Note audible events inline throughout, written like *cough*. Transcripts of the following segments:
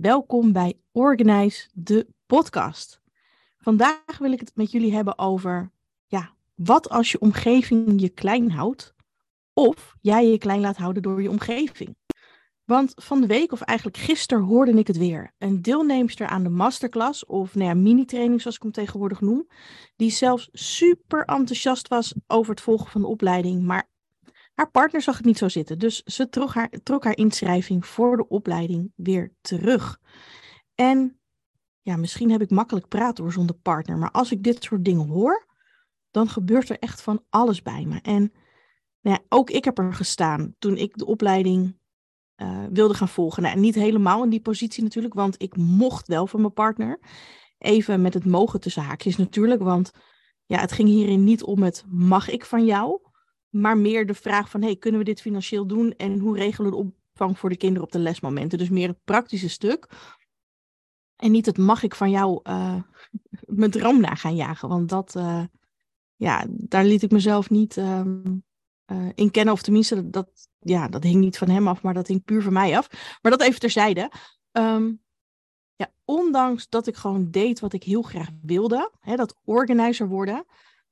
welkom bij Organize, de podcast. Vandaag wil ik het met jullie hebben over, ja, wat als je omgeving je klein houdt, of jij je klein laat houden door je omgeving. Want van de week, of eigenlijk gisteren, hoorde ik het weer. Een deelnemster aan de masterclass, of nou mini-training zoals ik hem tegenwoordig noem, die zelfs super enthousiast was over het volgen van de opleiding, maar haar partner zag het niet zo zitten, dus ze trok haar, trok haar inschrijving voor de opleiding weer terug. En ja, misschien heb ik makkelijk praten door zonder partner, maar als ik dit soort dingen hoor, dan gebeurt er echt van alles bij me. En nou ja, ook ik heb er gestaan toen ik de opleiding uh, wilde gaan volgen. Nou, niet helemaal in die positie natuurlijk, want ik mocht wel van mijn partner. Even met het mogen tussen haakjes natuurlijk, want ja, het ging hierin niet om het mag ik van jou, maar meer de vraag van, hey, kunnen we dit financieel doen en hoe regelen we de opvang voor de kinderen op de lesmomenten? Dus meer het praktische stuk. En niet het mag ik van jou uh, *laughs* mijn droom na gaan jagen, want dat, uh, ja, daar liet ik mezelf niet um, in kennen. Of tenminste, dat, ja, dat hing niet van hem af, maar dat hing puur van mij af. Maar dat even terzijde. Um, ja, ondanks dat ik gewoon deed wat ik heel graag wilde, hè, dat organizer worden,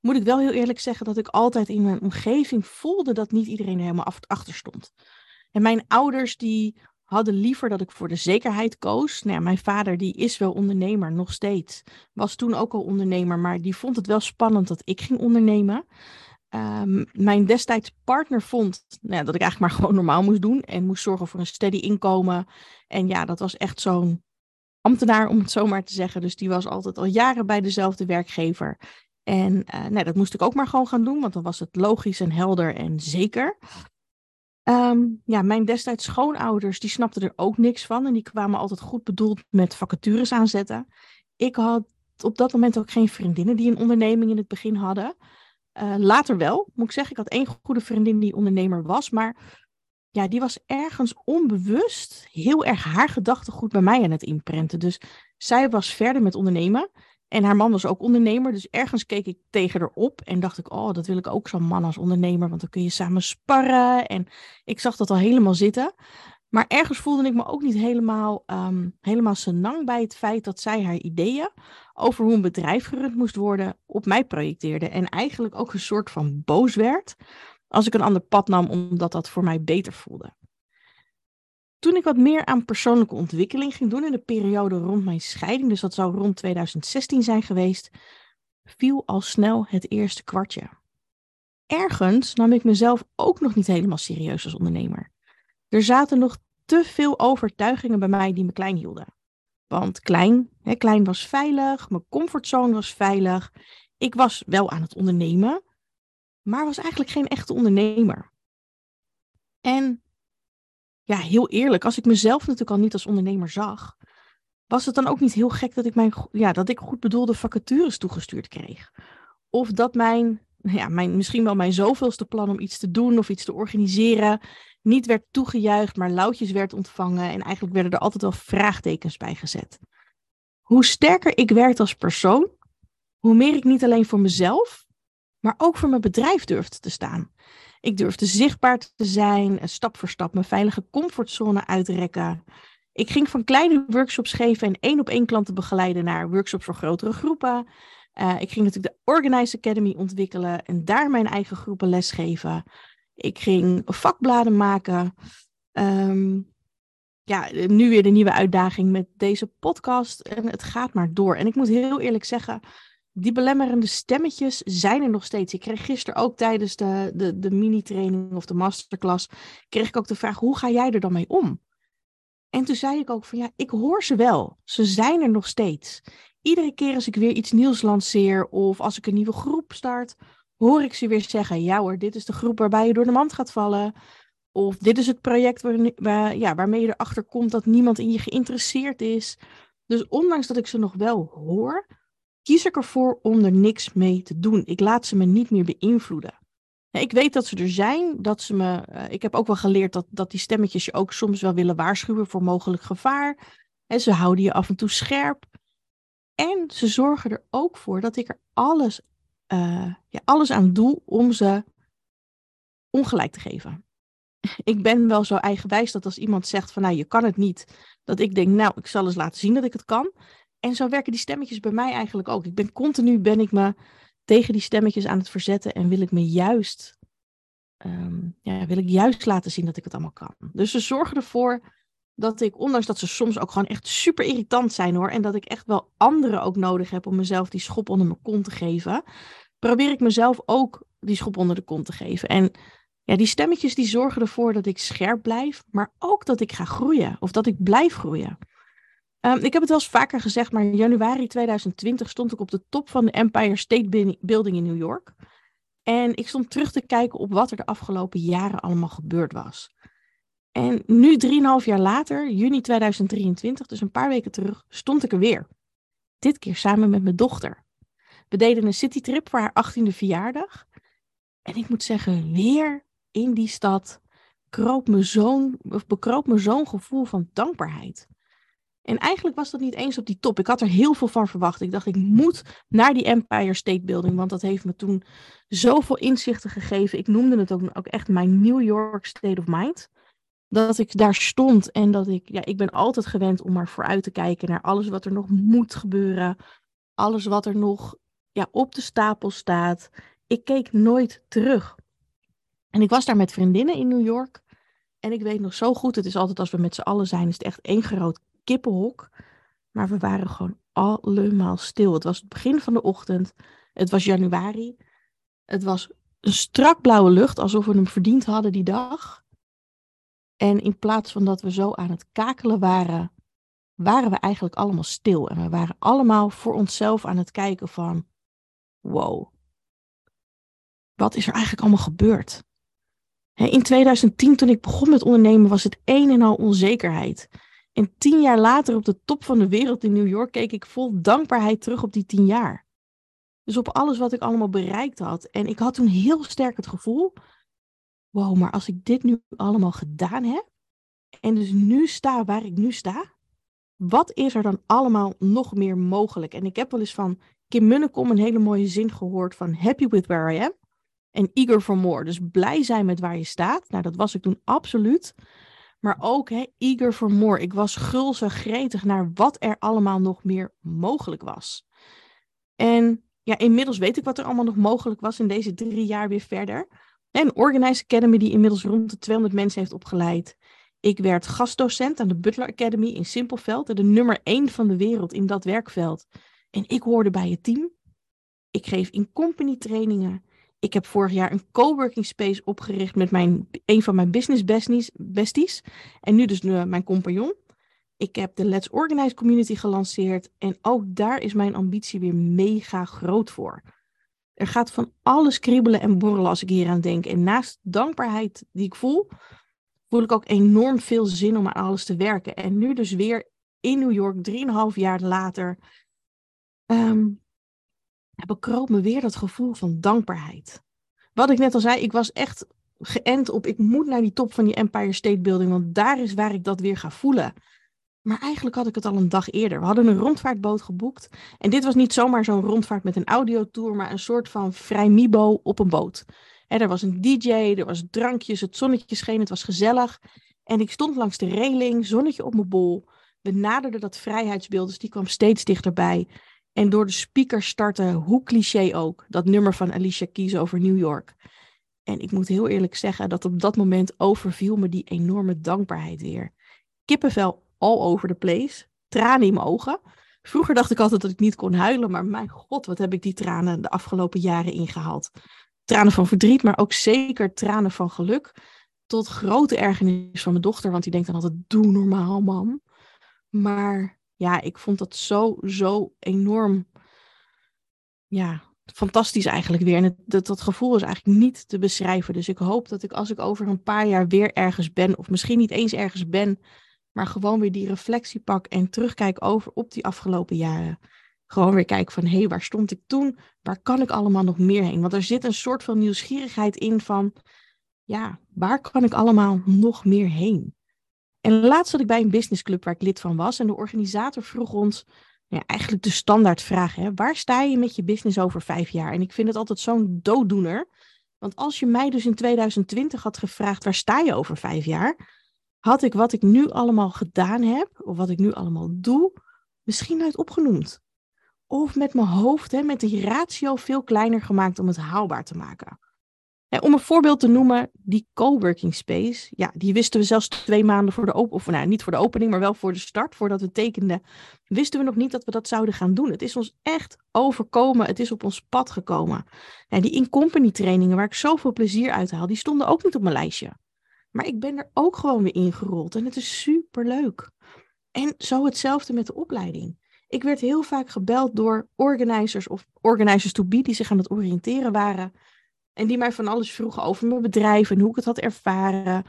moet ik wel heel eerlijk zeggen dat ik altijd in mijn omgeving voelde dat niet iedereen er helemaal achter stond. En mijn ouders die hadden liever dat ik voor de zekerheid koos. Nou mijn vader die is wel ondernemer, nog steeds. Was toen ook al ondernemer, maar die vond het wel spannend dat ik ging ondernemen. Um, mijn destijds partner vond nou ja, dat ik eigenlijk maar gewoon normaal moest doen en moest zorgen voor een steady inkomen. En ja, dat was echt zo'n ambtenaar, om het zo maar te zeggen. Dus die was altijd al jaren bij dezelfde werkgever. En uh, nee, dat moest ik ook maar gewoon gaan doen, want dan was het logisch en helder en zeker. Um, ja, mijn destijds schoonouders, die snapten er ook niks van. En die kwamen altijd goed bedoeld met vacatures aanzetten. Ik had op dat moment ook geen vriendinnen die een onderneming in het begin hadden. Uh, later wel, moet ik zeggen. Ik had één goede vriendin die ondernemer was, maar ja, die was ergens onbewust heel erg haar gedachtegoed bij mij aan het inprenten. Dus zij was verder met ondernemen. En haar man was ook ondernemer. Dus ergens keek ik tegen haar op en dacht ik, oh, dat wil ik ook zo'n man als ondernemer. Want dan kun je samen sparren. En ik zag dat al helemaal zitten. Maar ergens voelde ik me ook niet helemaal, um, helemaal senang bij het feit dat zij haar ideeën over hoe een bedrijf gerund moest worden op mij projecteerde. En eigenlijk ook een soort van boos werd als ik een ander pad nam, omdat dat voor mij beter voelde. Toen ik wat meer aan persoonlijke ontwikkeling ging doen in de periode rond mijn scheiding, dus dat zou rond 2016 zijn geweest, viel al snel het eerste kwartje. Ergens nam ik mezelf ook nog niet helemaal serieus als ondernemer. Er zaten nog te veel overtuigingen bij mij die me klein hielden. Want klein, hè, klein was veilig, mijn comfortzone was veilig. Ik was wel aan het ondernemen, maar was eigenlijk geen echte ondernemer. En ja, heel eerlijk, als ik mezelf natuurlijk al niet als ondernemer zag, was het dan ook niet heel gek dat ik, mijn, ja, dat ik goed bedoelde vacatures toegestuurd kreeg. Of dat mijn, ja, mijn, misschien wel mijn zoveelste plan om iets te doen of iets te organiseren niet werd toegejuicht, maar lauwtjes werd ontvangen. En eigenlijk werden er altijd wel vraagtekens bij gezet. Hoe sterker ik werd als persoon, hoe meer ik niet alleen voor mezelf, maar ook voor mijn bedrijf durfde te staan. Ik durfde zichtbaar te zijn, stap voor stap mijn veilige comfortzone uitrekken. Ik ging van kleine workshops geven en één op één klanten begeleiden naar workshops voor grotere groepen. Uh, ik ging natuurlijk de Organize Academy ontwikkelen en daar mijn eigen groepen lesgeven. Ik ging vakbladen maken. Um, ja, nu weer de nieuwe uitdaging met deze podcast. En het gaat maar door. En ik moet heel eerlijk zeggen, die belemmerende stemmetjes zijn er nog steeds. Ik kreeg gisteren ook tijdens de, de, de mini-training of de masterclass, kreeg ik ook de vraag, hoe ga jij er dan mee om? En toen zei ik ook van ja, ik hoor ze wel. Ze zijn er nog steeds. Iedere keer als ik weer iets nieuws lanceer of als ik een nieuwe groep start, hoor ik ze weer zeggen: ja hoor, dit is de groep waarbij je door de mand gaat vallen. Of dit is het project waar, waar, ja, waarmee je erachter komt dat niemand in je geïnteresseerd is. Dus ondanks dat ik ze nog wel hoor, kies ik ervoor om er niks mee te doen. Ik laat ze me niet meer beïnvloeden. Ik weet dat ze er zijn, dat ze me. Uh, ik heb ook wel geleerd dat, dat die stemmetjes je ook soms wel willen waarschuwen voor mogelijk gevaar. En ze houden je af en toe scherp. En ze zorgen er ook voor dat ik er alles ja, alles aan doe om ze ongelijk te geven. ik ben wel zo eigenwijs dat als iemand zegt van nou je kan het niet, dat ik denk nou ik zal eens laten zien dat ik het kan. En zo werken die stemmetjes bij mij eigenlijk ook. Ik ben continu ben ik me tegen die stemmetjes aan het verzetten en wil ik me juist, ehm, ja, wil ik juist laten zien dat ik het allemaal kan. Dus ze zorgen ervoor dat ik, ondanks dat ze soms ook gewoon echt super irritant zijn hoor, en dat ik echt wel anderen ook nodig heb om mezelf die schop onder mijn kont te geven, probeer ik mezelf ook die schop onder de kont te geven. En ja, die stemmetjes die zorgen ervoor dat ik scherp blijf, maar ook dat ik ga groeien of dat ik blijf groeien. Ehm, ik heb het wel eens vaker gezegd, maar in januari 2020 stond ik op de top van de Empire State Building in New York. En ik stond terug te kijken op wat er de afgelopen jaren allemaal gebeurd was. En nu, drieënhalf jaar later, juni 2023, dus een paar weken terug, stond ik er weer. Dit keer samen met mijn dochter. We deden een citytrip voor haar 18e verjaardag. En ik moet zeggen, weer in die stad kroop me zo'n, of bekroop me zo'n gevoel van dankbaarheid. En eigenlijk was dat niet eens op die top. Ik had er heel veel van verwacht. Ik dacht, ik moet naar die Empire State Building, want dat heeft me toen zoveel inzichten gegeven. Ik noemde het ook, ook echt mijn New York State of Mind. Dat ik daar stond en dat ik, ja, ik ben altijd gewend om maar vooruit te kijken naar alles wat er nog moet gebeuren. Alles wat er nog ja, op de stapel staat. Ik keek nooit terug. En ik was daar met vriendinnen in New York. En ik weet nog zo goed, het is altijd als we met z'n allen zijn, is het echt één groot kippenhok. Maar we waren gewoon allemaal stil. Het was het begin van de ochtend. Het was januari. Het was een strak blauwe lucht, alsof we hem verdiend hadden die dag. En in plaats van dat we zo aan het kakelen waren, waren we eigenlijk allemaal stil. En we waren allemaal voor onszelf aan het kijken van, wow, wat is er eigenlijk allemaal gebeurd? In 2010, toen ik begon met ondernemen, was het een en al onzekerheid. En tien jaar later op de top van de wereld in New York keek ik vol dankbaarheid terug op die tien jaar. Dus op alles wat ik allemaal bereikt had. En ik had toen heel sterk het gevoel, wow, maar als ik dit nu allemaal gedaan heb, en dus nu sta waar ik nu sta, wat is er dan allemaal nog meer mogelijk? En ik heb wel eens van Kim Munnekom een hele mooie zin gehoord van happy with where I am en eager for more. Dus blij zijn met waar je staat. Nou, dat was ik toen absoluut. Maar ook hè, eager for more. Ik was gulzig gretig naar wat er allemaal nog meer mogelijk was. En ja, inmiddels weet ik wat er allemaal nog mogelijk was in deze drie jaar weer verder. Een Organize Academy die inmiddels rond de 200 mensen heeft opgeleid. Ik werd gastdocent aan de Butler Academy in Simpelveld, de nummer één van de wereld in dat werkveld. En ik hoorde bij het team. Ik geef in company trainingen. Ik heb vorig jaar een coworking space opgericht met mijn, een van mijn business besties, besties. En nu dus uh, mijn compagnon. Ik heb de Let's Organize community gelanceerd. En ook daar is mijn ambitie weer mega groot voor. Er gaat van alles kriebelen en borrelen als ik hier aan denk. En naast dankbaarheid die ik voel, voel ik ook enorm veel zin om aan alles te werken. En nu dus weer in New York, drieënhalf jaar later, um, bekroop me weer dat gevoel van dankbaarheid. Wat ik net al zei, ik was echt geënt op, ik moet naar die top van die Empire State Building, want daar is waar ik dat weer ga voelen. Maar eigenlijk had ik het al een dag eerder. We hadden een rondvaartboot geboekt. En dit was niet zomaar zo'n rondvaart met een audiotour, maar een soort van vrij mibo op een boot. er was een DJ, er was drankjes, het zonnetje scheen, het was gezellig. En ik stond langs de reling, zonnetje op mijn bol. We naderden dat vrijheidsbeeld, dus die kwam steeds dichterbij. En door de speaker startte, hoe cliché ook, dat nummer van Alicia Keys over New York. En ik moet heel eerlijk zeggen dat op dat moment overviel me die enorme dankbaarheid weer. Kippenvel all over the place, tranen in mijn ogen. Vroeger dacht ik altijd dat ik niet kon huilen, maar mijn god, wat heb ik die tranen de afgelopen jaren ingehaald. Tranen van verdriet, maar ook zeker tranen van geluk. Tot grote ergernis van mijn dochter, want die denkt dan altijd, doe normaal man. Maar ja, ik vond dat zo, zo enorm, ja, fantastisch eigenlijk weer. En het, dat, dat gevoel is eigenlijk niet te beschrijven. Dus ik hoop dat ik als ik over een paar jaar weer ergens ben, of misschien niet eens ergens ben, maar gewoon weer die reflectie pak en terugkijk over op die afgelopen jaren. Gewoon weer kijken van, hé, hey, waar stond ik toen? Waar kan ik allemaal nog meer heen? Want er zit een soort van nieuwsgierigheid in van, ja, waar kan ik allemaal nog meer heen? En laatst zat ik bij een businessclub waar ik lid van was. En de organisator vroeg ons ja, eigenlijk de standaardvraag. Hè, waar sta je met je business over vijf jaar? En ik vind het altijd zo'n dooddoener. Want als je mij dus in 2020 had gevraagd, waar sta je over vijf jaar? Had ik wat ik nu allemaal gedaan heb, of wat ik nu allemaal doe, misschien nooit opgenoemd. Of met mijn hoofd, hè, met die ratio veel kleiner gemaakt om het haalbaar te maken. Om een voorbeeld te noemen, die coworking space, ja, die wisten we zelfs twee maanden voor de opening, of nou, niet voor de opening, maar wel voor de start, voordat we tekenden, wisten we nog niet dat we dat zouden gaan doen. Het is ons echt overkomen, het is op ons pad gekomen. Ja, die in-company trainingen, waar ik zoveel plezier uit haal, die stonden ook niet op mijn lijstje. Maar ik ben er ook gewoon weer ingerold en het is super leuk. En zo hetzelfde met de opleiding. Ik werd heel vaak gebeld door organizers of organizers to be die zich aan het oriënteren waren. En die mij van alles vroegen over mijn bedrijf en hoe ik het had ervaren.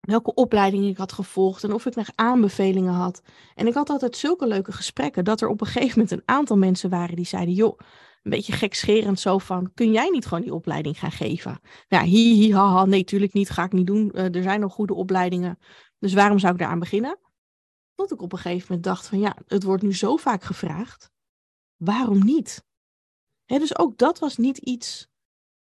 Welke opleiding ik had gevolgd en of ik nog aanbevelingen had. En ik had altijd zulke leuke gesprekken dat er op een gegeven moment een aantal mensen waren die zeiden: Joh, een beetje gekscherend zo van: Kun jij niet gewoon die opleiding gaan geven? Ja, hi, hi, Nee, natuurlijk niet. Ga ik niet doen. Uh, er zijn nog goede opleidingen. Dus waarom zou ik daaraan beginnen? Tot ik op een gegeven moment dacht van ja, het wordt nu zo vaak gevraagd. Waarom niet? dus ook dat was niet iets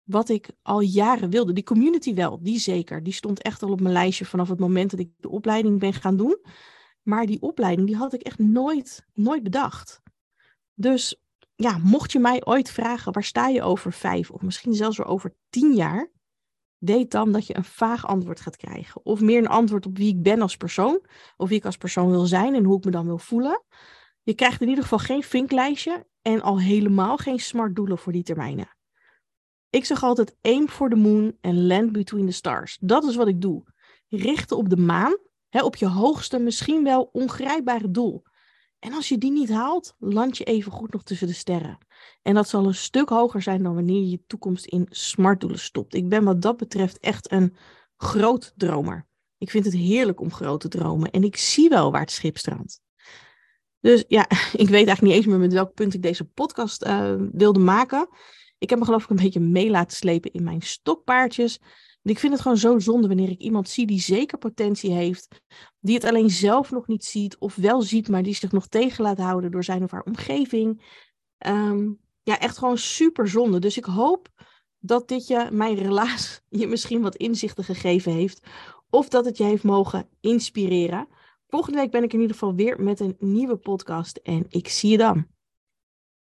wat ik al jaren wilde. Die community wel, die zeker. Die stond echt al op mijn lijstje vanaf het moment dat ik de opleiding ben gaan doen. Maar die opleiding, die had ik echt nooit, nooit bedacht. Dus ja, mocht je mij ooit vragen, waar sta je over vijf of misschien zelfs weer over tien jaar? weet dan dat je een vaag antwoord gaat krijgen. Of meer een antwoord op wie ik ben als persoon, of wie ik als persoon wil zijn en hoe ik me dan wil voelen. Je krijgt in ieder geval geen vinklijstje en al helemaal geen smart doelen voor die termijnen. Ik zeg altijd aim for the moon en land between the stars. Dat is wat ik doe. Richten op de maan, hè, op je hoogste, misschien wel ongrijpbare doel. En als je die niet haalt, land je even goed nog tussen de sterren. En dat zal een stuk hoger zijn dan wanneer je je toekomst in smartdoelen stopt. Ik ben wat dat betreft echt een groot dromer. Ik vind het heerlijk om grote dromen. En ik zie wel waar het schip strandt. Dus ja, *laughs* ik weet eigenlijk niet eens meer met welk punt ik deze podcast uh, wilde maken. Ik heb me geloof ik een beetje mee laten slepen in mijn stokpaardjes. ik vind het gewoon zo zonde wanneer ik iemand zie die zeker potentie heeft, die het alleen zelf nog niet ziet of wel ziet, maar die zich nog tegen laat houden door zijn of haar omgeving. Um, ja, echt gewoon super zonde. Dus ik hoop dat dit je, mijn relaas, *laughs* je misschien wat inzichten gegeven heeft. Of dat het je heeft mogen inspireren. Volgende week ben ik in ieder geval weer met een nieuwe podcast. En ik zie je dan.